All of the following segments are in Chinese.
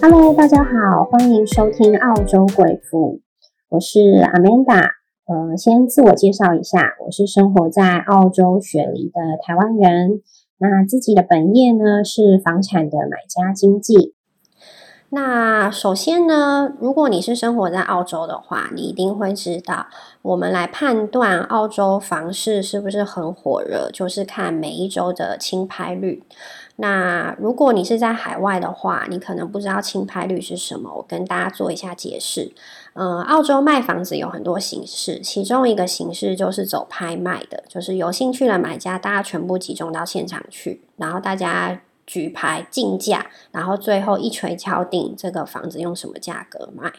Hello，大家好，欢迎收听澳洲贵妇，我是 Amanda。呃，先自我介绍一下，我是生活在澳洲雪梨的台湾人。那自己的本业呢是房产的买家经纪。那首先呢，如果你是生活在澳洲的话，你一定会知道，我们来判断澳洲房市是不是很火热，就是看每一周的清拍率。那如果你是在海外的话，你可能不知道清拍率是什么，我跟大家做一下解释。嗯，澳洲卖房子有很多形式，其中一个形式就是走拍卖的，就是有兴趣的买家，大家全部集中到现场去，然后大家。举牌竞价，然后最后一锤敲定这个房子用什么价格卖。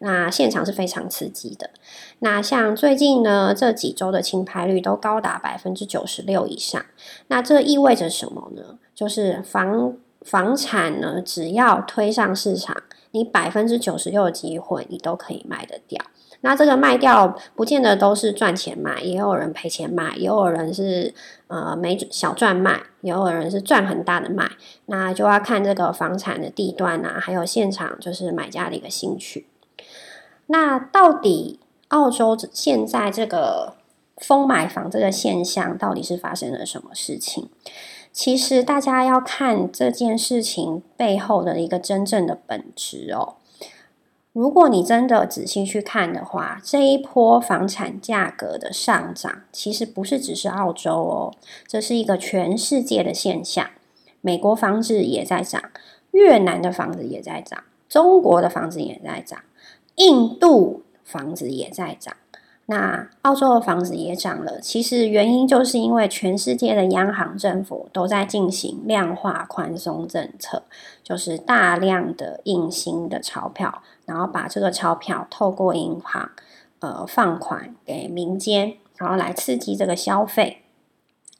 那现场是非常刺激的。那像最近呢，这几周的清拍率都高达百分之九十六以上。那这意味着什么呢？就是房房产呢，只要推上市场，你百分之九十六的机会，你都可以卖得掉。那这个卖掉不见得都是赚钱卖，也有人赔钱卖，也有人是呃没小赚卖，也有人是赚很大的卖。那就要看这个房产的地段啊，还有现场就是买家的一个兴趣。那到底澳洲现在这个疯买房这个现象到底是发生了什么事情？其实大家要看这件事情背后的一个真正的本质哦。如果你真的仔细去看的话，这一波房产价格的上涨，其实不是只是澳洲哦，这是一个全世界的现象。美国房子也在涨，越南的房子也在涨，中国的房子也在涨，印度房子也在涨。那澳洲的房子也涨了，其实原因就是因为全世界的央行政府都在进行量化宽松政策，就是大量的印新的钞票，然后把这个钞票透过银行呃放款给民间，然后来刺激这个消费，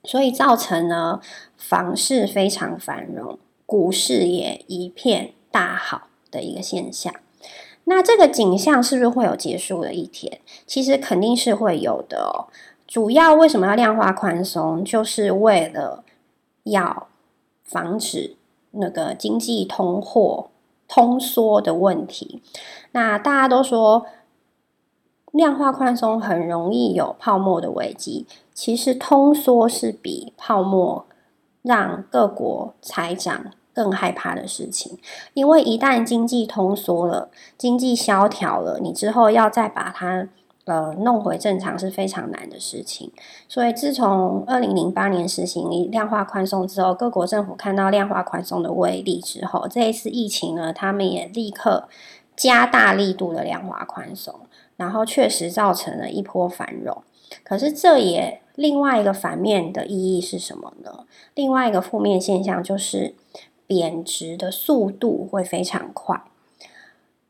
所以造成呢房市非常繁荣，股市也一片大好的一个现象。那这个景象是不是会有结束的一天？其实肯定是会有的哦。主要为什么要量化宽松，就是为了要防止那个经济通货通缩的问题。那大家都说量化宽松很容易有泡沫的危机，其实通缩是比泡沫让各国财长。更害怕的事情，因为一旦经济通缩了，经济萧条了，你之后要再把它呃弄回正常是非常难的事情。所以，自从二零零八年实行量化宽松之后，各国政府看到量化宽松的威力之后，这一次疫情呢，他们也立刻加大力度的量化宽松，然后确实造成了一波繁荣。可是，这也另外一个反面的意义是什么呢？另外一个负面现象就是。贬值的速度会非常快，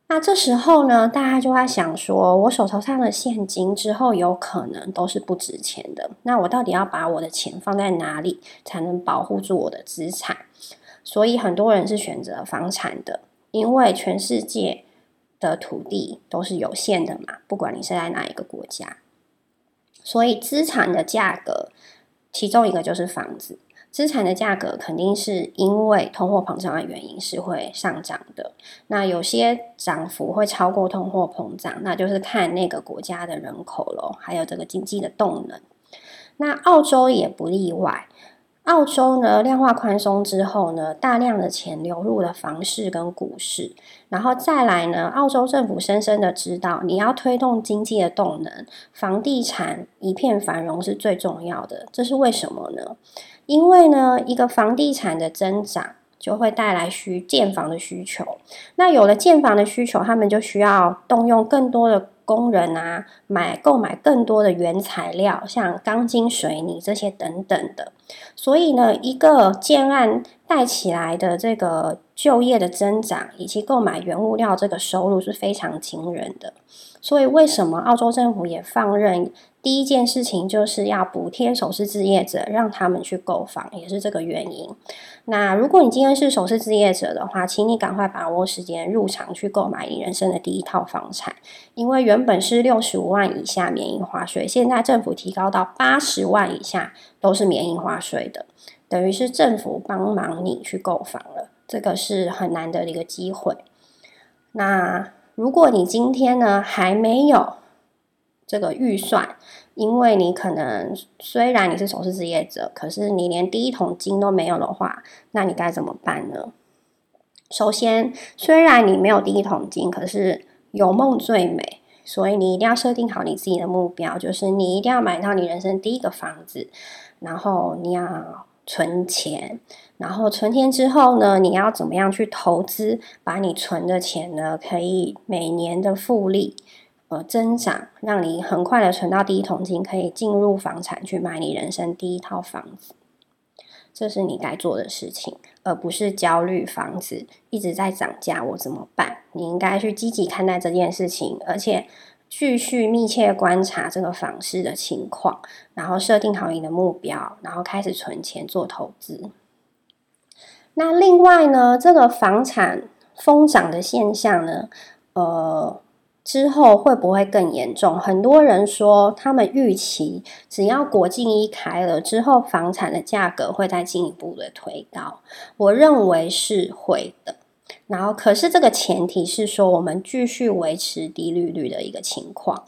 那这时候呢，大家就在想说，我手头上的现金之后有可能都是不值钱的，那我到底要把我的钱放在哪里才能保护住我的资产？所以很多人是选择房产的，因为全世界的土地都是有限的嘛，不管你是在哪一个国家，所以资产的价格，其中一个就是房子。资产的价格肯定是因为通货膨胀的原因是会上涨的。那有些涨幅会超过通货膨胀，那就是看那个国家的人口咯，还有这个经济的动能。那澳洲也不例外。澳洲呢，量化宽松之后呢，大量的钱流入了房市跟股市，然后再来呢，澳洲政府深深的知道，你要推动经济的动能，房地产一片繁荣是最重要的。这是为什么呢？因为呢，一个房地产的增长就会带来需建房的需求。那有了建房的需求，他们就需要动用更多的工人啊，买购买更多的原材料，像钢筋、水泥这些等等的。所以呢，一个建案带起来的这个就业的增长，以及购买原物料这个收入是非常惊人的。所以，为什么澳洲政府也放任？第一件事情就是要补贴首次置业者，让他们去购房，也是这个原因。那如果你今天是首次置业者的话，请你赶快把握时间入场去购买你人生的第一套房产，因为原本是六十五万以下免印花税，现在政府提高到八十万以下都是免印花税的，等于是政府帮忙你去购房了。这个是很难得的一个机会。那如果你今天呢还没有这个预算，因为你可能虽然你是首饰职业者，可是你连第一桶金都没有的话，那你该怎么办呢？首先，虽然你没有第一桶金，可是有梦最美，所以你一定要设定好你自己的目标，就是你一定要买到你人生第一个房子，然后你要存钱。然后存钱之后呢，你要怎么样去投资？把你存的钱呢，可以每年的复利呃增长，让你很快的存到第一桶金，可以进入房产去买你人生第一套房子。这是你该做的事情，而不是焦虑房子一直在涨价，我怎么办？你应该去积极看待这件事情，而且继续密切观察这个房市的情况，然后设定好你的目标，然后开始存钱做投资。那另外呢，这个房产疯涨的现象呢，呃，之后会不会更严重？很多人说，他们预期只要国境一开了之后，房产的价格会再进一步的推高。我认为是会的。然后，可是这个前提是说，我们继续维持低利率的一个情况。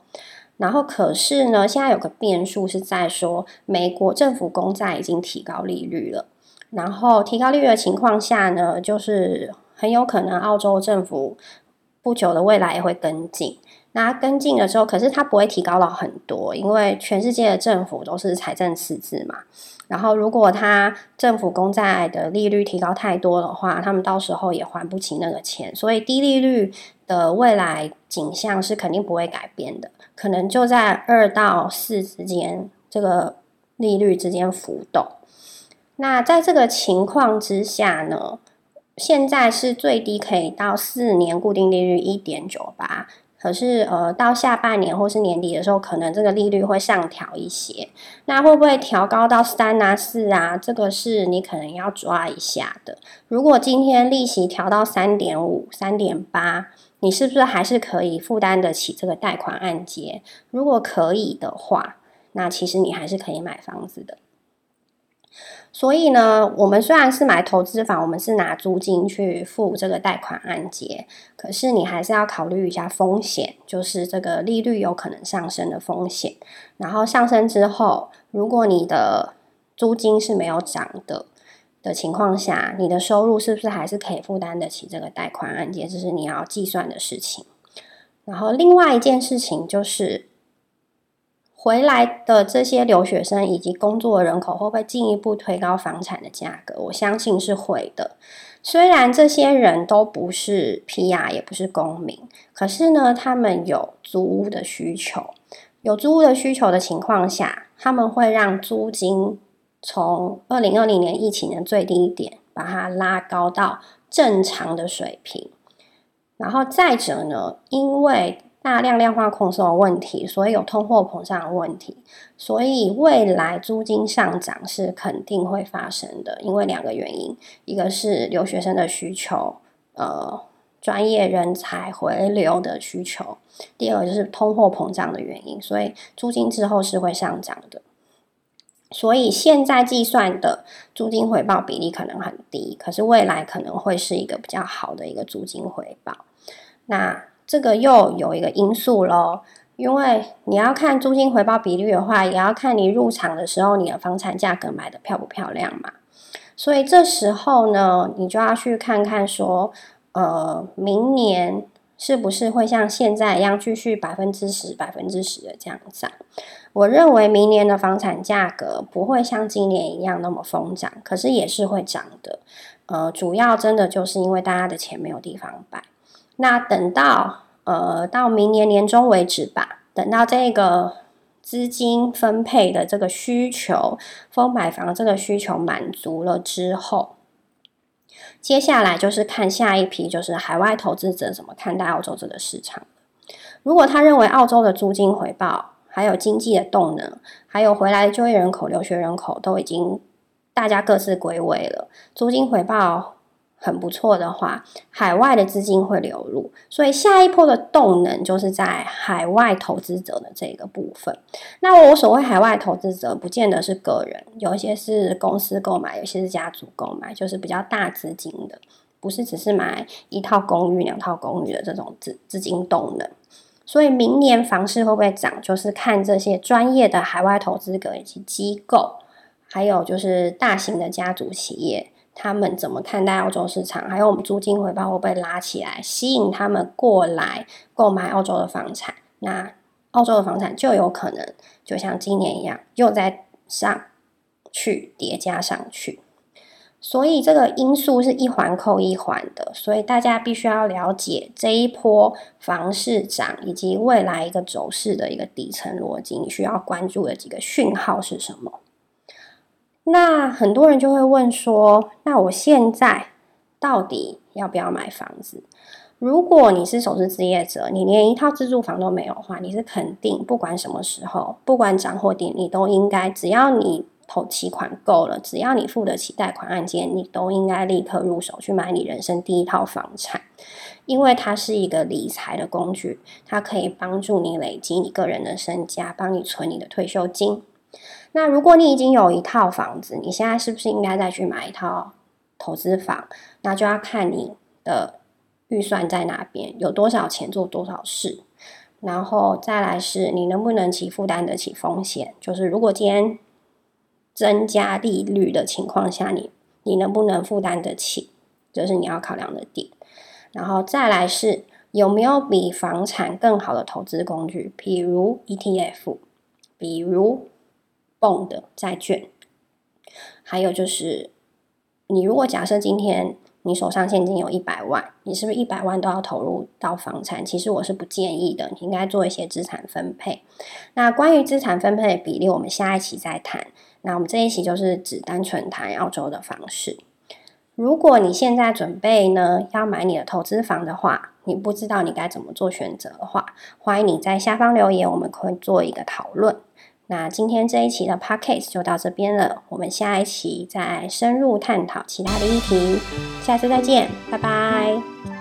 然后，可是呢，现在有个变数是在说，美国政府公债已经提高利率了。然后提高利率的情况下呢，就是很有可能澳洲政府不久的未来也会跟进。那跟进的时候，可是它不会提高到很多，因为全世界的政府都是财政赤字嘛。然后如果它政府公债的利率提高太多的话，他们到时候也还不起那个钱。所以低利率的未来景象是肯定不会改变的，可能就在二到四之间这个利率之间浮动。那在这个情况之下呢，现在是最低可以到四年固定利率一点九八，可是呃到下半年或是年底的时候，可能这个利率会上调一些。那会不会调高到三啊四啊？这个是你可能要抓一下的。如果今天利息调到三点五、三点八，你是不是还是可以负担得起这个贷款按揭？如果可以的话，那其实你还是可以买房子的。所以呢，我们虽然是买投资房，我们是拿租金去付这个贷款按揭，可是你还是要考虑一下风险，就是这个利率有可能上升的风险。然后上升之后，如果你的租金是没有涨的的情况下，你的收入是不是还是可以负担得起这个贷款按揭？这是你要计算的事情。然后另外一件事情就是。回来的这些留学生以及工作人口会不会进一步推高房产的价格？我相信是会的。虽然这些人都不是 PR，也不是公民，可是呢，他们有租屋的需求。有租屋的需求的情况下，他们会让租金从二零二零年疫情的最低点把它拉高到正常的水平。然后再者呢，因为大量量化控送的问题，所以有通货膨胀的问题，所以未来租金上涨是肯定会发生的。因为两个原因，一个是留学生的需求，呃，专业人才回流的需求；第二个就是通货膨胀的原因，所以租金之后是会上涨的。所以现在计算的租金回报比例可能很低，可是未来可能会是一个比较好的一个租金回报。那这个又有一个因素喽，因为你要看租金回报比率的话，也要看你入场的时候你的房产价格买的漂不漂亮嘛。所以这时候呢，你就要去看看说，呃，明年是不是会像现在一样继续百分之十、百分之十的这样涨？我认为明年的房产价格不会像今年一样那么疯涨，可是也是会涨的。呃，主要真的就是因为大家的钱没有地方摆。那等到呃到明年年中为止吧，等到这个资金分配的这个需求，风买房这个需求满足了之后，接下来就是看下一批就是海外投资者怎么看待澳洲这个市场。如果他认为澳洲的租金回报，还有经济的动能，还有回来就业人口、留学人口都已经大家各自归位了，租金回报。很不错的话，海外的资金会流入，所以下一波的动能就是在海外投资者的这个部分。那我所谓海外投资者，不见得是个人，有一些是公司购买，有些是家族购买，就是比较大资金的。不是只是买一套公寓、两套公寓的这种资资金动能。所以明年房市会不会涨，就是看这些专业的海外投资者以及机构，还有就是大型的家族企业，他们怎么看待澳洲市场，还有我们租金回报会不会拉起来，吸引他们过来购买澳洲的房产。那澳洲的房产就有可能就像今年一样，又在上去叠加上去。所以这个因素是一环扣一环的，所以大家必须要了解这一波房市涨以及未来一个走势的一个底层逻辑，你需要关注的几个讯号是什么？那很多人就会问说，那我现在到底要不要买房子？如果你是首次置业者，你连一套自住房都没有的话，你是肯定不管什么时候，不管涨或跌，你都应该只要你。投期款够了，只要你付得起贷款按揭，你都应该立刻入手去买你人生第一套房产，因为它是一个理财的工具，它可以帮助你累积你个人的身家，帮你存你的退休金。那如果你已经有一套房子，你现在是不是应该再去买一套投资房？那就要看你的预算在哪边，有多少钱做多少事，然后再来是你能不能起负担得起风险，就是如果今天。增加利率的情况下，你你能不能负担得起？这是你要考量的点。然后再来是有没有比房产更好的投资工具，比如 ETF，比如 bond 债券。还有就是，你如果假设今天你手上现金有一百万，你是不是一百万都要投入到房产？其实我是不建议的，你应该做一些资产分配。那关于资产分配的比例，我们下一期再谈。那我们这一期就是只单纯谈澳洲的方式。如果你现在准备呢要买你的投资房的话，你不知道你该怎么做选择的话，欢迎你在下方留言，我们可以做一个讨论。那今天这一期的 podcast 就到这边了，我们下一期再深入探讨其他的议题。下次再见，拜拜。